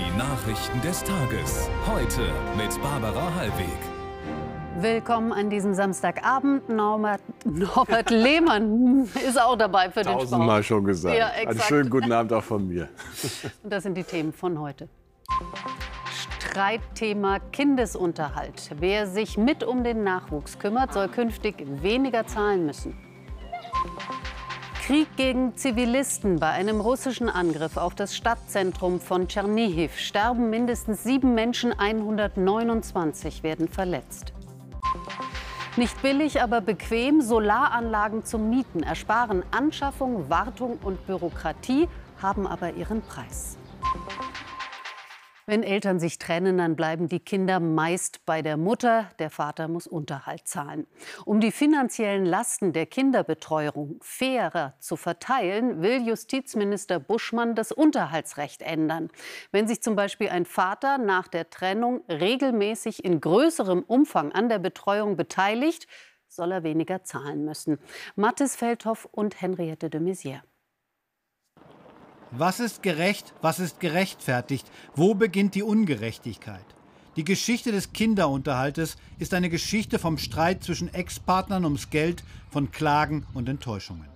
Die Nachrichten des Tages. Heute mit Barbara Hallweg. Willkommen an diesem Samstagabend. Norbert, Norbert Lehmann ist auch dabei für den Sport. Tausendmal schon gesagt. Ja, Einen schönen guten Abend auch von mir. Und das sind die Themen von heute. Streitthema Kindesunterhalt. Wer sich mit um den Nachwuchs kümmert, soll künftig weniger zahlen müssen. Krieg gegen Zivilisten. Bei einem russischen Angriff auf das Stadtzentrum von Tschernihiv sterben mindestens sieben Menschen, 129 werden verletzt. Nicht billig, aber bequem. Solaranlagen zum Mieten ersparen Anschaffung, Wartung und Bürokratie, haben aber ihren Preis. Wenn Eltern sich trennen, dann bleiben die Kinder meist bei der Mutter. Der Vater muss Unterhalt zahlen. Um die finanziellen Lasten der Kinderbetreuung fairer zu verteilen, will Justizminister Buschmann das Unterhaltsrecht ändern. Wenn sich zum Beispiel ein Vater nach der Trennung regelmäßig in größerem Umfang an der Betreuung beteiligt, soll er weniger zahlen müssen. Mathis Feldhoff und Henriette de Maizière. Was ist gerecht, was ist gerechtfertigt? Wo beginnt die Ungerechtigkeit? Die Geschichte des Kinderunterhaltes ist eine Geschichte vom Streit zwischen Ex-Partnern ums Geld, von Klagen und Enttäuschungen.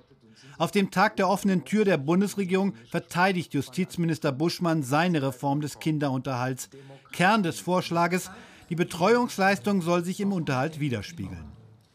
Auf dem Tag der offenen Tür der Bundesregierung verteidigt Justizminister Buschmann seine Reform des Kinderunterhalts. Kern des Vorschlages, die Betreuungsleistung soll sich im Unterhalt widerspiegeln.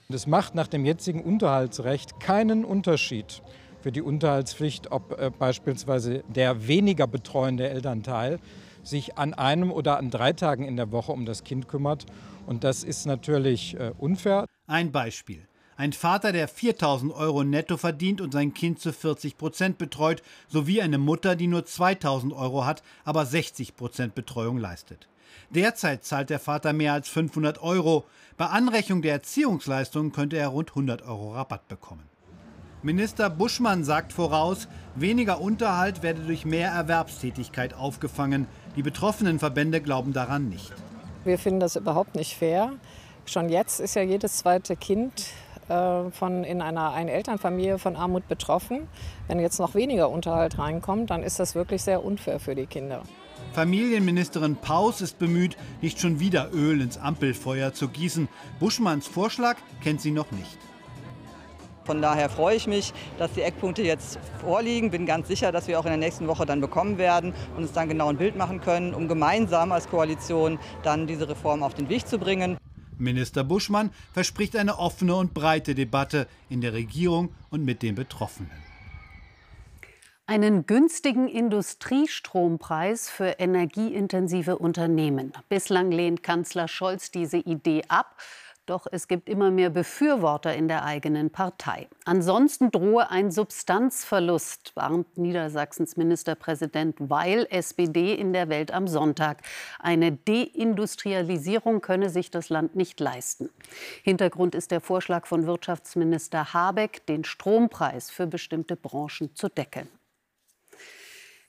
Es macht nach dem jetzigen Unterhaltsrecht keinen Unterschied für die Unterhaltspflicht, ob äh, beispielsweise der weniger betreuende Elternteil sich an einem oder an drei Tagen in der Woche um das Kind kümmert. Und das ist natürlich äh, unfair. Ein Beispiel. Ein Vater, der 4000 Euro netto verdient und sein Kind zu 40 Prozent betreut, sowie eine Mutter, die nur 2000 Euro hat, aber 60 Prozent Betreuung leistet. Derzeit zahlt der Vater mehr als 500 Euro. Bei Anrechnung der Erziehungsleistung könnte er rund 100 Euro Rabatt bekommen. Minister Buschmann sagt voraus, weniger Unterhalt werde durch mehr Erwerbstätigkeit aufgefangen. Die betroffenen Verbände glauben daran nicht. Wir finden das überhaupt nicht fair. Schon jetzt ist ja jedes zweite Kind äh, von, in einer Einelternfamilie von Armut betroffen. Wenn jetzt noch weniger Unterhalt reinkommt, dann ist das wirklich sehr unfair für die Kinder. Familienministerin Paus ist bemüht, nicht schon wieder Öl ins Ampelfeuer zu gießen. Buschmanns Vorschlag kennt sie noch nicht. Von daher freue ich mich, dass die Eckpunkte jetzt vorliegen. Bin ganz sicher, dass wir auch in der nächsten Woche dann bekommen werden und uns dann genau ein Bild machen können, um gemeinsam als Koalition dann diese Reform auf den Weg zu bringen. Minister Buschmann verspricht eine offene und breite Debatte in der Regierung und mit den Betroffenen. Einen günstigen Industriestrompreis für energieintensive Unternehmen. Bislang lehnt Kanzler Scholz diese Idee ab. Doch es gibt immer mehr Befürworter in der eigenen Partei. Ansonsten drohe ein Substanzverlust, warnt Niedersachsens Ministerpräsident Weil, SPD in der Welt am Sonntag. Eine Deindustrialisierung könne sich das Land nicht leisten. Hintergrund ist der Vorschlag von Wirtschaftsminister Habeck, den Strompreis für bestimmte Branchen zu deckeln.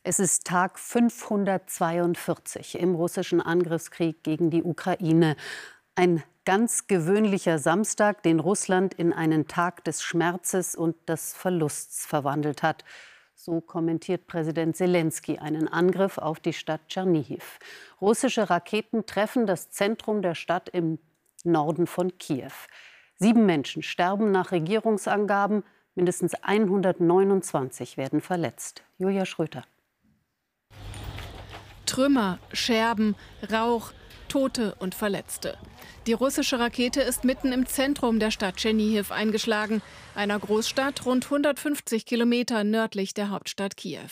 Es ist Tag 542 im russischen Angriffskrieg gegen die Ukraine. Ein ganz gewöhnlicher Samstag, den Russland in einen Tag des Schmerzes und des Verlusts verwandelt hat. So kommentiert Präsident Zelensky einen Angriff auf die Stadt Tschernihiv. Russische Raketen treffen das Zentrum der Stadt im Norden von Kiew. Sieben Menschen sterben nach Regierungsangaben, mindestens 129 werden verletzt. Julia Schröter. Trümmer, Scherben, Rauch, Tote und Verletzte. Die russische Rakete ist mitten im Zentrum der Stadt Tschernihiv eingeschlagen, einer Großstadt rund 150 Kilometer nördlich der Hauptstadt Kiew.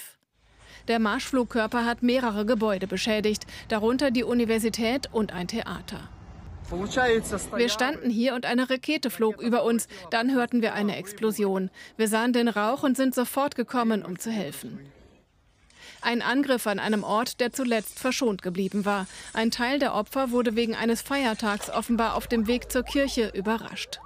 Der Marschflugkörper hat mehrere Gebäude beschädigt, darunter die Universität und ein Theater. Wir standen hier und eine Rakete flog über uns. Dann hörten wir eine Explosion. Wir sahen den Rauch und sind sofort gekommen, um zu helfen. Ein Angriff an einem Ort, der zuletzt verschont geblieben war. Ein Teil der Opfer wurde wegen eines Feiertags offenbar auf dem Weg zur Kirche überrascht.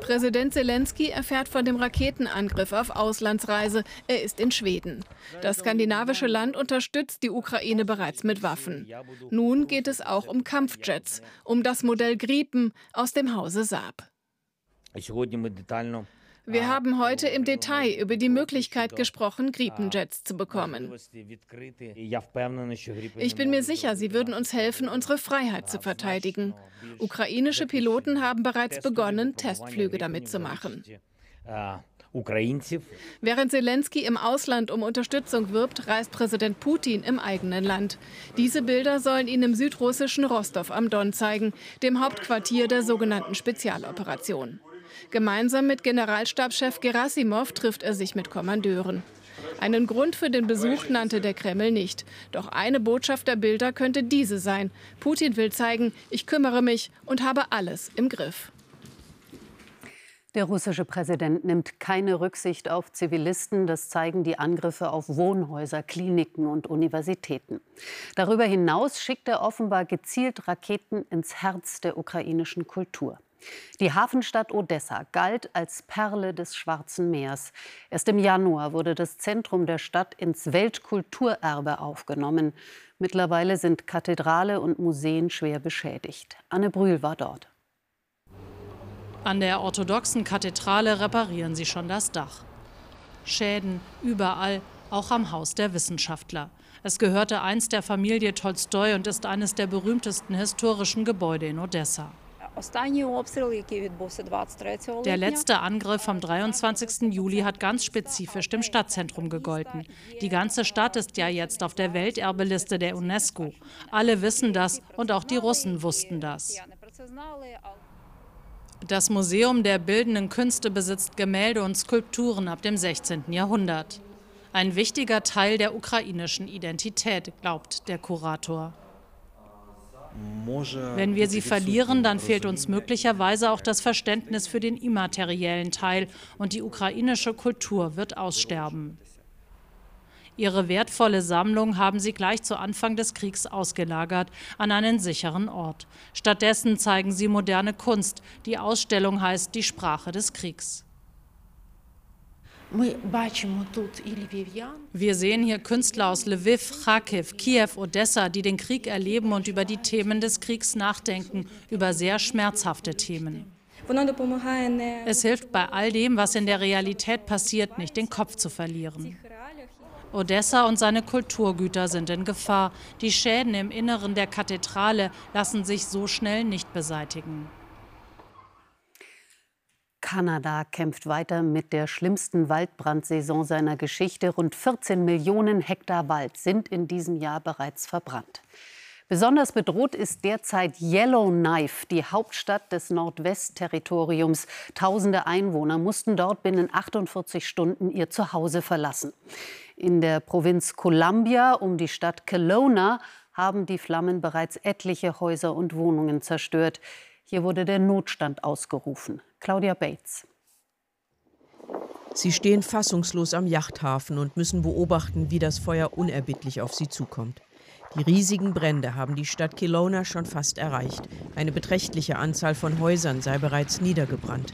Präsident Zelensky erfährt von dem Raketenangriff auf Auslandsreise. Er ist in Schweden. Das skandinavische Land unterstützt die Ukraine bereits mit Waffen. Nun geht es auch um Kampfjets, um das Modell Gripen aus dem Hause Saab. Wir haben heute im Detail über die Möglichkeit gesprochen, Gripenjets zu bekommen. Ich bin mir sicher, sie würden uns helfen, unsere Freiheit zu verteidigen. Ukrainische Piloten haben bereits begonnen, Testflüge damit zu machen. Während Zelensky im Ausland um Unterstützung wirbt, reist Präsident Putin im eigenen Land. Diese Bilder sollen ihn im südrussischen Rostov am Don zeigen, dem Hauptquartier der sogenannten Spezialoperation. Gemeinsam mit Generalstabschef Gerasimov trifft er sich mit Kommandeuren. Einen Grund für den Besuch nannte der Kreml nicht. Doch eine Botschaft der Bilder könnte diese sein. Putin will zeigen, ich kümmere mich und habe alles im Griff. Der russische Präsident nimmt keine Rücksicht auf Zivilisten. Das zeigen die Angriffe auf Wohnhäuser, Kliniken und Universitäten. Darüber hinaus schickt er offenbar gezielt Raketen ins Herz der ukrainischen Kultur. Die Hafenstadt Odessa galt als Perle des Schwarzen Meers. Erst im Januar wurde das Zentrum der Stadt ins Weltkulturerbe aufgenommen. Mittlerweile sind Kathedrale und Museen schwer beschädigt. Anne Brühl war dort. An der orthodoxen Kathedrale reparieren sie schon das Dach. Schäden überall, auch am Haus der Wissenschaftler. Es gehörte einst der Familie Tolstoi und ist eines der berühmtesten historischen Gebäude in Odessa. Der letzte Angriff vom 23. Juli hat ganz spezifisch dem Stadtzentrum gegolten. Die ganze Stadt ist ja jetzt auf der Welterbeliste der UNESCO. Alle wissen das und auch die Russen wussten das. Das Museum der Bildenden Künste besitzt Gemälde und Skulpturen ab dem 16. Jahrhundert. Ein wichtiger Teil der ukrainischen Identität, glaubt der Kurator. Wenn wir sie verlieren, dann fehlt uns möglicherweise auch das Verständnis für den immateriellen Teil und die ukrainische Kultur wird aussterben. Ihre wertvolle Sammlung haben sie gleich zu Anfang des Kriegs ausgelagert an einen sicheren Ort. Stattdessen zeigen sie moderne Kunst. Die Ausstellung heißt Die Sprache des Kriegs. Wir sehen hier Künstler aus Lviv, Kharkiv, Kiew, Odessa, die den Krieg erleben und über die Themen des Kriegs nachdenken, über sehr schmerzhafte Themen. Es hilft bei all dem, was in der Realität passiert, nicht den Kopf zu verlieren. Odessa und seine Kulturgüter sind in Gefahr. Die Schäden im Inneren der Kathedrale lassen sich so schnell nicht beseitigen. Kanada kämpft weiter mit der schlimmsten Waldbrandsaison seiner Geschichte. Rund 14 Millionen Hektar Wald sind in diesem Jahr bereits verbrannt. Besonders bedroht ist derzeit Yellowknife, die Hauptstadt des Nordwestterritoriums. Tausende Einwohner mussten dort binnen 48 Stunden ihr Zuhause verlassen. In der Provinz Columbia um die Stadt Kelowna haben die Flammen bereits etliche Häuser und Wohnungen zerstört. Hier wurde der Notstand ausgerufen. Claudia Bates. Sie stehen fassungslos am Yachthafen und müssen beobachten, wie das Feuer unerbittlich auf sie zukommt. Die riesigen Brände haben die Stadt Kelowna schon fast erreicht. Eine beträchtliche Anzahl von Häusern sei bereits niedergebrannt.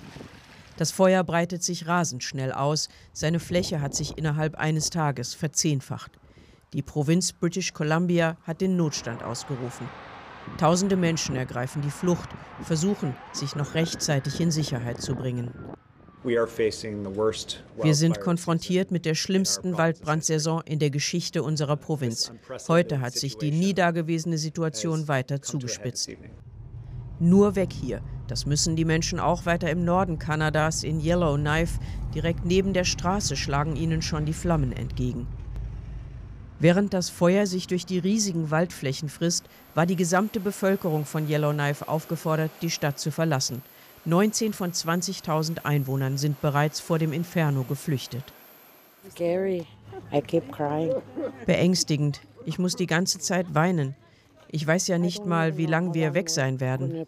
Das Feuer breitet sich rasend schnell aus. Seine Fläche hat sich innerhalb eines Tages verzehnfacht. Die Provinz British Columbia hat den Notstand ausgerufen. Tausende Menschen ergreifen die Flucht, versuchen, sich noch rechtzeitig in Sicherheit zu bringen. Wir sind konfrontiert mit der schlimmsten Waldbrandsaison in der Geschichte unserer Provinz. Heute hat sich die nie dagewesene Situation weiter zugespitzt. Nur weg hier. Das müssen die Menschen auch weiter im Norden Kanadas in Yellowknife. Direkt neben der Straße schlagen ihnen schon die Flammen entgegen. Während das Feuer sich durch die riesigen Waldflächen frisst, war die gesamte Bevölkerung von Yellowknife aufgefordert, die Stadt zu verlassen. 19 von 20.000 Einwohnern sind bereits vor dem Inferno geflüchtet. Beängstigend. Ich muss die ganze Zeit weinen. Ich weiß ja nicht mal, wie lange wir weg sein werden.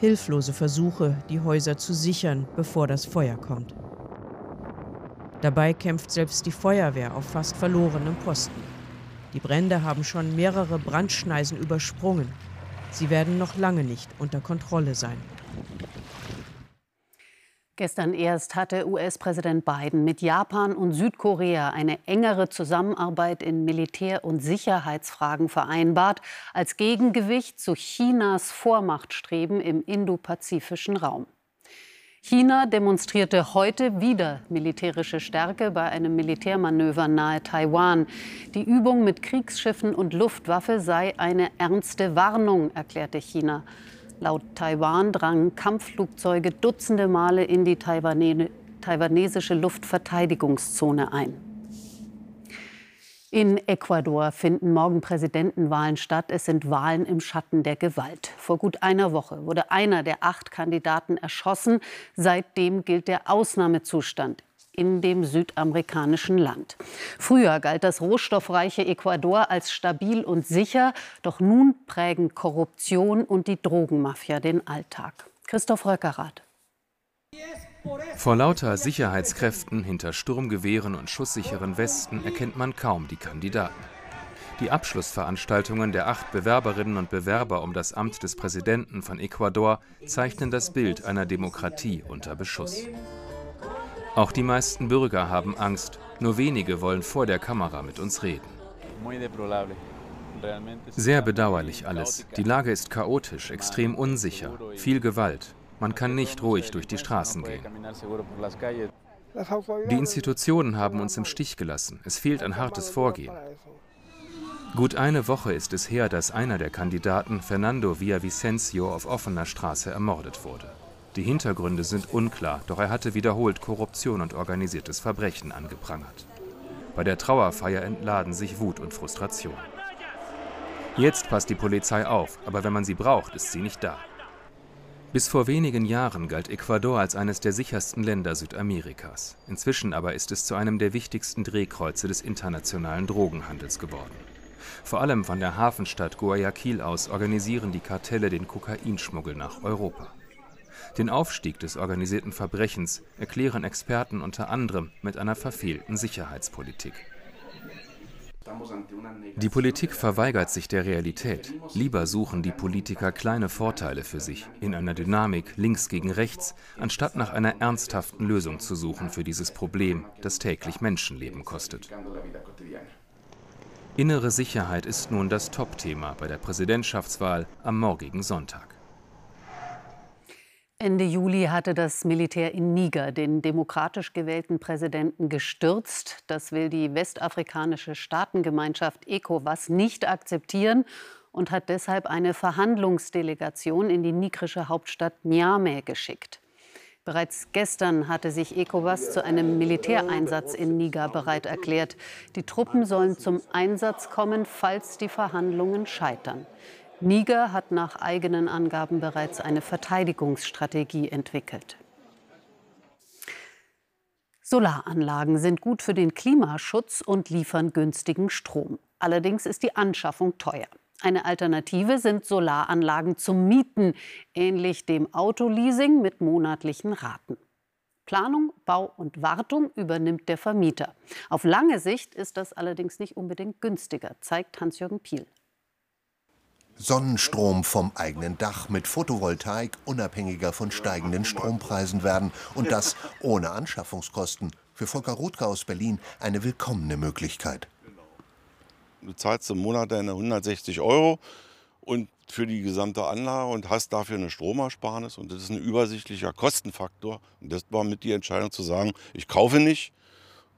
Hilflose Versuche, die Häuser zu sichern, bevor das Feuer kommt. Dabei kämpft selbst die Feuerwehr auf fast verlorenem Posten. Die Brände haben schon mehrere Brandschneisen übersprungen. Sie werden noch lange nicht unter Kontrolle sein. Gestern erst hatte US-Präsident Biden mit Japan und Südkorea eine engere Zusammenarbeit in Militär- und Sicherheitsfragen vereinbart, als Gegengewicht zu Chinas Vormachtstreben im indopazifischen Raum. China demonstrierte heute wieder militärische Stärke bei einem Militärmanöver nahe Taiwan. Die Übung mit Kriegsschiffen und Luftwaffe sei eine ernste Warnung, erklärte China. Laut Taiwan drangen Kampfflugzeuge dutzende Male in die taiwanesische Luftverteidigungszone ein. In Ecuador finden morgen Präsidentenwahlen statt. Es sind Wahlen im Schatten der Gewalt. Vor gut einer Woche wurde einer der acht Kandidaten erschossen. Seitdem gilt der Ausnahmezustand in dem südamerikanischen Land. Früher galt das rohstoffreiche Ecuador als stabil und sicher, doch nun prägen Korruption und die Drogenmafia den Alltag. Christoph Röckerath. Vor lauter Sicherheitskräften hinter Sturmgewehren und schusssicheren Westen erkennt man kaum die Kandidaten. Die Abschlussveranstaltungen der acht Bewerberinnen und Bewerber um das Amt des Präsidenten von Ecuador zeichnen das Bild einer Demokratie unter Beschuss. Auch die meisten Bürger haben Angst, nur wenige wollen vor der Kamera mit uns reden. Sehr bedauerlich alles. Die Lage ist chaotisch, extrem unsicher, viel Gewalt. Man kann nicht ruhig durch die Straßen gehen. Die Institutionen haben uns im Stich gelassen. Es fehlt ein hartes Vorgehen. Gut eine Woche ist es her, dass einer der Kandidaten, Fernando Villavicencio, auf offener Straße ermordet wurde. Die Hintergründe sind unklar, doch er hatte wiederholt Korruption und organisiertes Verbrechen angeprangert. Bei der Trauerfeier entladen sich Wut und Frustration. Jetzt passt die Polizei auf, aber wenn man sie braucht, ist sie nicht da. Bis vor wenigen Jahren galt Ecuador als eines der sichersten Länder Südamerikas. Inzwischen aber ist es zu einem der wichtigsten Drehkreuze des internationalen Drogenhandels geworden. Vor allem von der Hafenstadt Guayaquil aus organisieren die Kartelle den Kokainschmuggel nach Europa. Den Aufstieg des organisierten Verbrechens erklären Experten unter anderem mit einer verfehlten Sicherheitspolitik. Die Politik verweigert sich der Realität. Lieber suchen die Politiker kleine Vorteile für sich in einer Dynamik links gegen rechts, anstatt nach einer ernsthaften Lösung zu suchen für dieses Problem, das täglich Menschenleben kostet. Innere Sicherheit ist nun das Topthema bei der Präsidentschaftswahl am morgigen Sonntag. Ende Juli hatte das Militär in Niger den demokratisch gewählten Präsidenten gestürzt. Das will die westafrikanische Staatengemeinschaft ECOWAS nicht akzeptieren und hat deshalb eine Verhandlungsdelegation in die nigrische Hauptstadt Niamey geschickt. Bereits gestern hatte sich ECOWAS zu einem Militäreinsatz in Niger bereit erklärt. Die Truppen sollen zum Einsatz kommen, falls die Verhandlungen scheitern. Niger hat nach eigenen Angaben bereits eine Verteidigungsstrategie entwickelt. Solaranlagen sind gut für den Klimaschutz und liefern günstigen Strom. Allerdings ist die Anschaffung teuer. Eine Alternative sind Solaranlagen zum Mieten, ähnlich dem Autoleasing mit monatlichen Raten. Planung, Bau und Wartung übernimmt der Vermieter. Auf lange Sicht ist das allerdings nicht unbedingt günstiger, zeigt Hans-Jürgen Piel. Sonnenstrom vom eigenen Dach mit Photovoltaik unabhängiger von steigenden Strompreisen werden und das ohne Anschaffungskosten. Für Volker Rutger aus Berlin eine willkommene Möglichkeit. Du zahlst im Monat deine 160 Euro und für die gesamte Anlage und hast dafür eine Stromersparnis und das ist ein übersichtlicher Kostenfaktor. Und das war mit die Entscheidung zu sagen, ich kaufe nicht,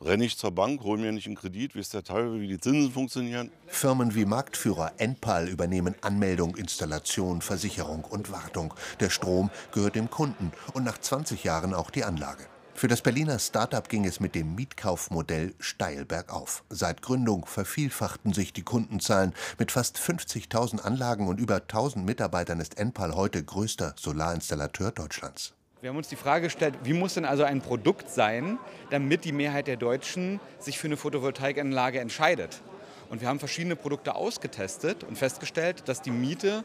renne ich zur Bank, hole mir nicht einen Kredit, wie es der Teil, wie die Zinsen funktionieren. Firmen wie Marktführer Enpal übernehmen Anmeldung, Installation, Versicherung und Wartung. Der Strom gehört dem Kunden und nach 20 Jahren auch die Anlage. Für das Berliner Start-up ging es mit dem Mietkaufmodell steil bergauf. Seit Gründung vervielfachten sich die Kundenzahlen. Mit fast 50.000 Anlagen und über 1.000 Mitarbeitern ist Enpal heute größter Solarinstallateur Deutschlands. Wir haben uns die Frage gestellt, wie muss denn also ein Produkt sein, damit die Mehrheit der Deutschen sich für eine Photovoltaikanlage entscheidet. Und wir haben verschiedene Produkte ausgetestet und festgestellt, dass die Miete,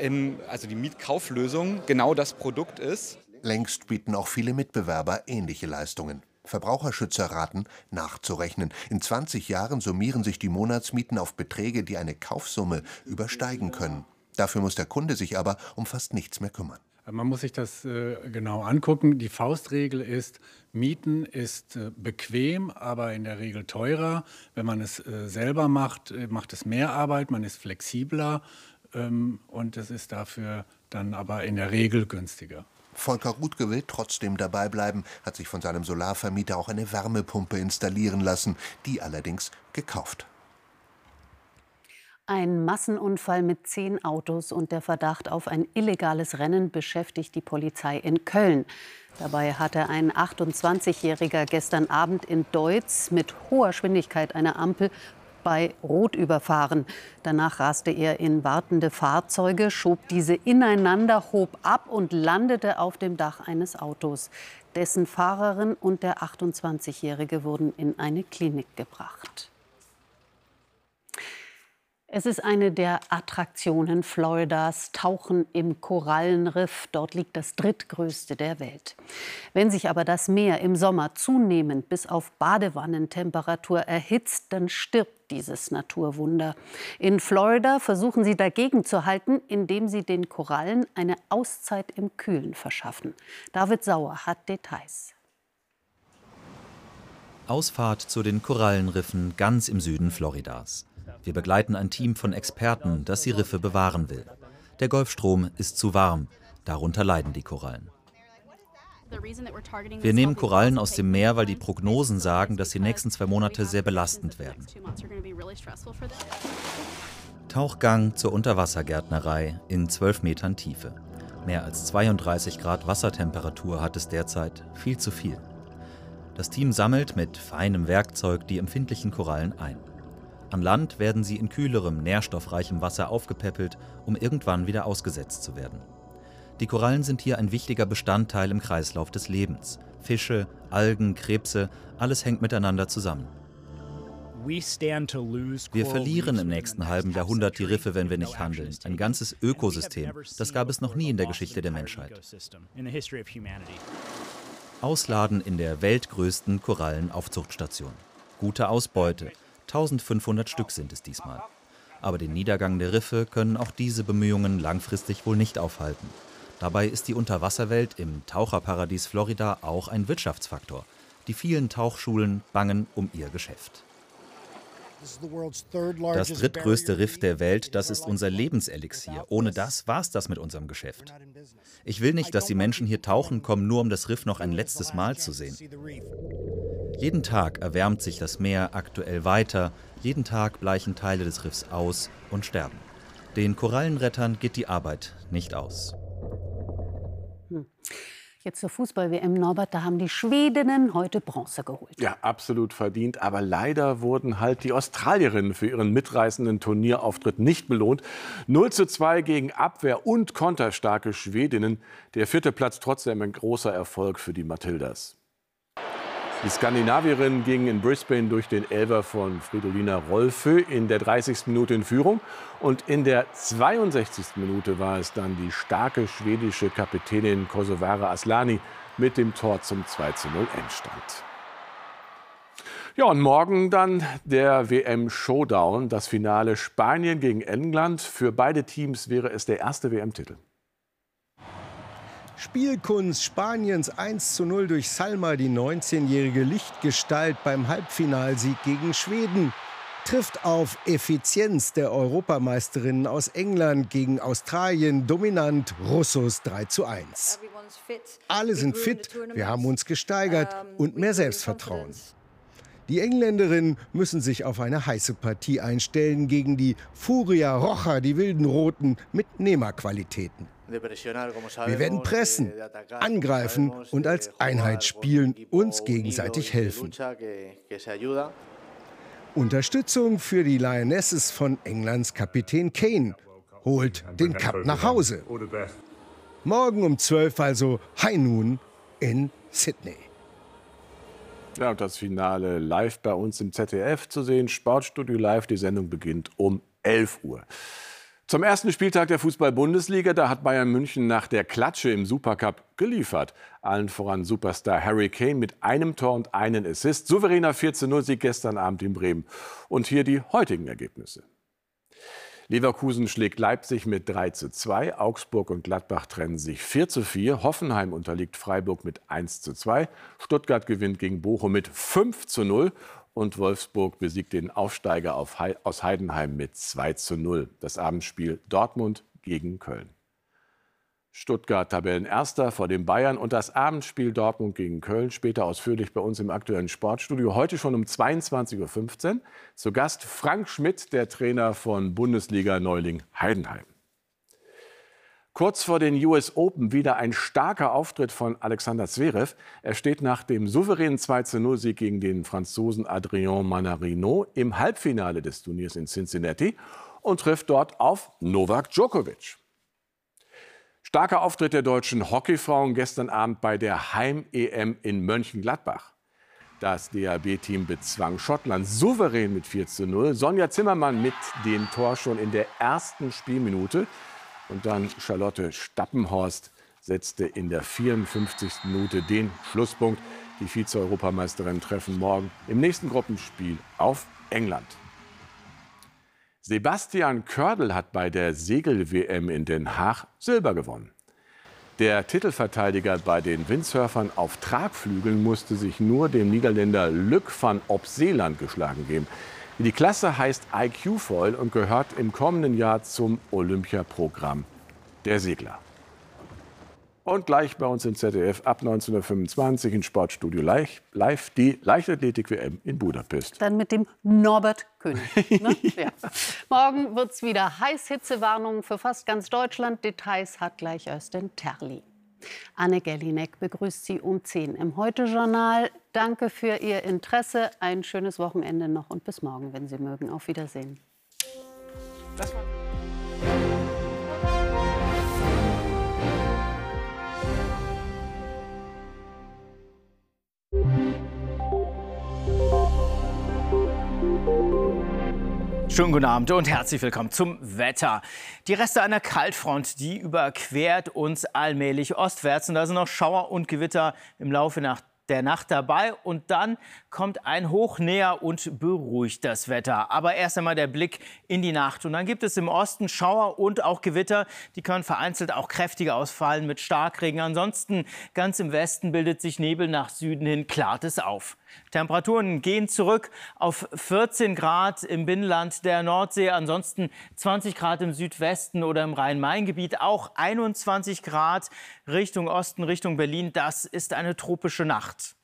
in, also die Mietkauflösung, genau das Produkt ist. Längst bieten auch viele Mitbewerber ähnliche Leistungen. Verbraucherschützer raten, nachzurechnen. In 20 Jahren summieren sich die Monatsmieten auf Beträge, die eine Kaufsumme übersteigen können. Dafür muss der Kunde sich aber um fast nichts mehr kümmern. Man muss sich das äh, genau angucken. Die Faustregel ist, Mieten ist äh, bequem, aber in der Regel teurer. Wenn man es äh, selber macht, macht es mehr Arbeit, man ist flexibler ähm, und es ist dafür dann aber in der Regel günstiger. Volker Rutke will trotzdem dabei bleiben, hat sich von seinem Solarvermieter auch eine Wärmepumpe installieren lassen, die allerdings gekauft. Ein Massenunfall mit zehn Autos und der Verdacht auf ein illegales Rennen beschäftigt die Polizei in Köln. Dabei hatte ein 28-Jähriger gestern Abend in Deutz mit hoher Geschwindigkeit eine Ampel bei Rot überfahren. Danach raste er in wartende Fahrzeuge, schob diese ineinander, hob ab und landete auf dem Dach eines Autos. Dessen Fahrerin und der 28-Jährige wurden in eine Klinik gebracht. Es ist eine der Attraktionen Floridas, Tauchen im Korallenriff. Dort liegt das drittgrößte der Welt. Wenn sich aber das Meer im Sommer zunehmend bis auf Badewannentemperatur erhitzt, dann stirbt dieses Naturwunder. In Florida versuchen sie dagegen zu halten, indem sie den Korallen eine Auszeit im Kühlen verschaffen. David Sauer hat Details. Ausfahrt zu den Korallenriffen ganz im Süden Floridas. Wir begleiten ein Team von Experten, das die Riffe bewahren will. Der Golfstrom ist zu warm, darunter leiden die Korallen. Wir nehmen Korallen aus dem Meer, weil die Prognosen sagen, dass die nächsten zwei Monate sehr belastend werden. Tauchgang zur Unterwassergärtnerei in 12 Metern Tiefe. Mehr als 32 Grad Wassertemperatur hat es derzeit, viel zu viel. Das Team sammelt mit feinem Werkzeug die empfindlichen Korallen ein. An Land werden sie in kühlerem, nährstoffreichem Wasser aufgepäppelt, um irgendwann wieder ausgesetzt zu werden. Die Korallen sind hier ein wichtiger Bestandteil im Kreislauf des Lebens. Fische, Algen, Krebse, alles hängt miteinander zusammen. Wir verlieren im nächsten halben Jahrhundert die Riffe, wenn wir nicht handeln. Ein ganzes Ökosystem. Das gab es noch nie in der Geschichte der Menschheit. Ausladen in der weltgrößten Korallenaufzuchtstation. Gute Ausbeute. 1500 Stück sind es diesmal. Aber den Niedergang der Riffe können auch diese Bemühungen langfristig wohl nicht aufhalten. Dabei ist die Unterwasserwelt im Taucherparadies Florida auch ein Wirtschaftsfaktor. Die vielen Tauchschulen bangen um ihr Geschäft. Das drittgrößte Riff der Welt, das ist unser Lebenselixier. Ohne das war's das mit unserem Geschäft. Ich will nicht, dass die Menschen hier tauchen kommen, nur um das Riff noch ein letztes Mal zu sehen. Jeden Tag erwärmt sich das Meer aktuell weiter, jeden Tag bleichen Teile des Riffs aus und sterben. Den Korallenrettern geht die Arbeit nicht aus. Hm. Jetzt zur Fußball-WM, Norbert, da haben die Schwedinnen heute Bronze geholt. Ja, absolut verdient. Aber leider wurden halt die Australierinnen für ihren mitreißenden Turnierauftritt nicht belohnt. 0 zu 2 gegen Abwehr- und konterstarke Schwedinnen. Der vierte Platz trotzdem ein großer Erfolg für die Matildas. Die Skandinavierinnen gingen in Brisbane durch den Elfer von Fridolina Rolfö in der 30. Minute in Führung. Und in der 62. Minute war es dann die starke schwedische Kapitänin Kosovare Aslani mit dem Tor zum 2 zu 0 Endstand. Ja, und morgen dann der WM-Showdown, das Finale Spanien gegen England. Für beide Teams wäre es der erste WM-Titel. Spielkunst Spaniens 1 zu 0 durch Salma, die 19-jährige Lichtgestalt beim Halbfinalsieg gegen Schweden. Trifft auf Effizienz der Europameisterinnen aus England gegen Australien dominant Russos 3 zu 1. Alle sind fit, wir haben uns gesteigert und mehr Selbstvertrauen. Die Engländerinnen müssen sich auf eine heiße Partie einstellen gegen die Furia Rocha, die wilden Roten, mit Nehmerqualitäten. Wir werden pressen, angreifen und als Einheit spielen, uns gegenseitig helfen. Unterstützung für die Lionesses von Englands Kapitän Kane holt den Cup nach Hause. Morgen um 12 also High Noon in Sydney. Ja, und das Finale live bei uns im ZDF zu sehen. Sportstudio Live. Die Sendung beginnt um 11 Uhr. Zum ersten Spieltag der Fußball-Bundesliga, da hat Bayern München nach der Klatsche im Supercup geliefert. Allen voran Superstar Harry Kane mit einem Tor und einem Assist. Souveräner 14-0-Sieg gestern Abend in Bremen. Und hier die heutigen Ergebnisse. Leverkusen schlägt Leipzig mit 3 zu 2. Augsburg und Gladbach trennen sich 4 zu 4. Hoffenheim unterliegt Freiburg mit 1 zu 2. Stuttgart gewinnt gegen Bochum mit 5 zu 0 und Wolfsburg besiegt den Aufsteiger aus Heidenheim mit 2 zu 0. Das Abendspiel Dortmund gegen Köln. Stuttgart Tabellenerster vor den Bayern und das Abendspiel Dortmund gegen Köln. Später ausführlich bei uns im aktuellen Sportstudio. Heute schon um 22.15 Uhr. Zu Gast Frank Schmidt, der Trainer von Bundesliga-Neuling Heidenheim. Kurz vor den US Open wieder ein starker Auftritt von Alexander Zverev. Er steht nach dem souveränen 2-0-Sieg gegen den Franzosen Adrien Manarino im Halbfinale des Turniers in Cincinnati und trifft dort auf Novak Djokovic. Starker Auftritt der deutschen Hockeyfrauen gestern Abend bei der Heim-EM in Mönchengladbach. Das DAB-Team bezwang Schottland souverän mit 4 zu 0. Sonja Zimmermann mit dem Tor schon in der ersten Spielminute. Und dann Charlotte Stappenhorst setzte in der 54. Minute den Schlusspunkt. Die Vize-Europameisterin treffen morgen im nächsten Gruppenspiel auf England. Sebastian Kördel hat bei der Segel-WM in Den Haag Silber gewonnen. Der Titelverteidiger bei den Windsurfern auf Tragflügeln musste sich nur dem Niederländer Luc van Opseeland geschlagen geben. Die Klasse heißt IQ Foil und gehört im kommenden Jahr zum Olympiaprogramm der Segler. Und gleich bei uns im ZDF ab 1925 in Sportstudio live, live die Leichtathletik-WM in Budapest. Dann mit dem Norbert König. Ne? ja. Morgen wird es wieder Heißhitzewarnungen für fast ganz Deutschland. Details hat gleich Östen Terli. Anne Gellinek begrüßt Sie um 10 im Heute-Journal. Danke für Ihr Interesse. Ein schönes Wochenende noch und bis morgen, wenn Sie mögen. Auf Wiedersehen. Schönen guten Abend und herzlich willkommen zum Wetter. Die Reste einer Kaltfront, die überquert uns allmählich ostwärts. Und da sind noch Schauer und Gewitter im Laufe nach der Nacht dabei und dann kommt ein Hoch näher und beruhigt das Wetter. Aber erst einmal der Blick in die Nacht und dann gibt es im Osten Schauer und auch Gewitter. Die können vereinzelt auch kräftiger ausfallen mit Starkregen. Ansonsten ganz im Westen bildet sich Nebel, nach Süden hin klart es auf. Temperaturen gehen zurück auf 14 Grad im Binnenland der Nordsee, ansonsten 20 Grad im Südwesten oder im Rhein-Main-Gebiet, auch 21 Grad Richtung Osten, Richtung Berlin. Das ist eine tropische Nacht.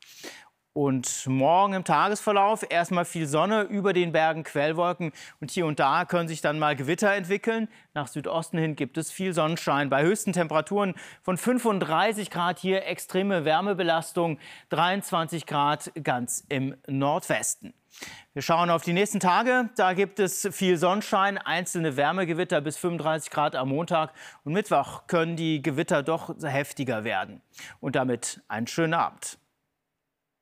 Und morgen im Tagesverlauf erstmal viel Sonne, über den Bergen Quellwolken und hier und da können sich dann mal Gewitter entwickeln. Nach Südosten hin gibt es viel Sonnenschein. Bei höchsten Temperaturen von 35 Grad hier extreme Wärmebelastung, 23 Grad ganz im Nordwesten. Wir schauen auf die nächsten Tage. Da gibt es viel Sonnenschein, einzelne Wärmegewitter bis 35 Grad am Montag. Und Mittwoch können die Gewitter doch heftiger werden. Und damit einen schönen Abend.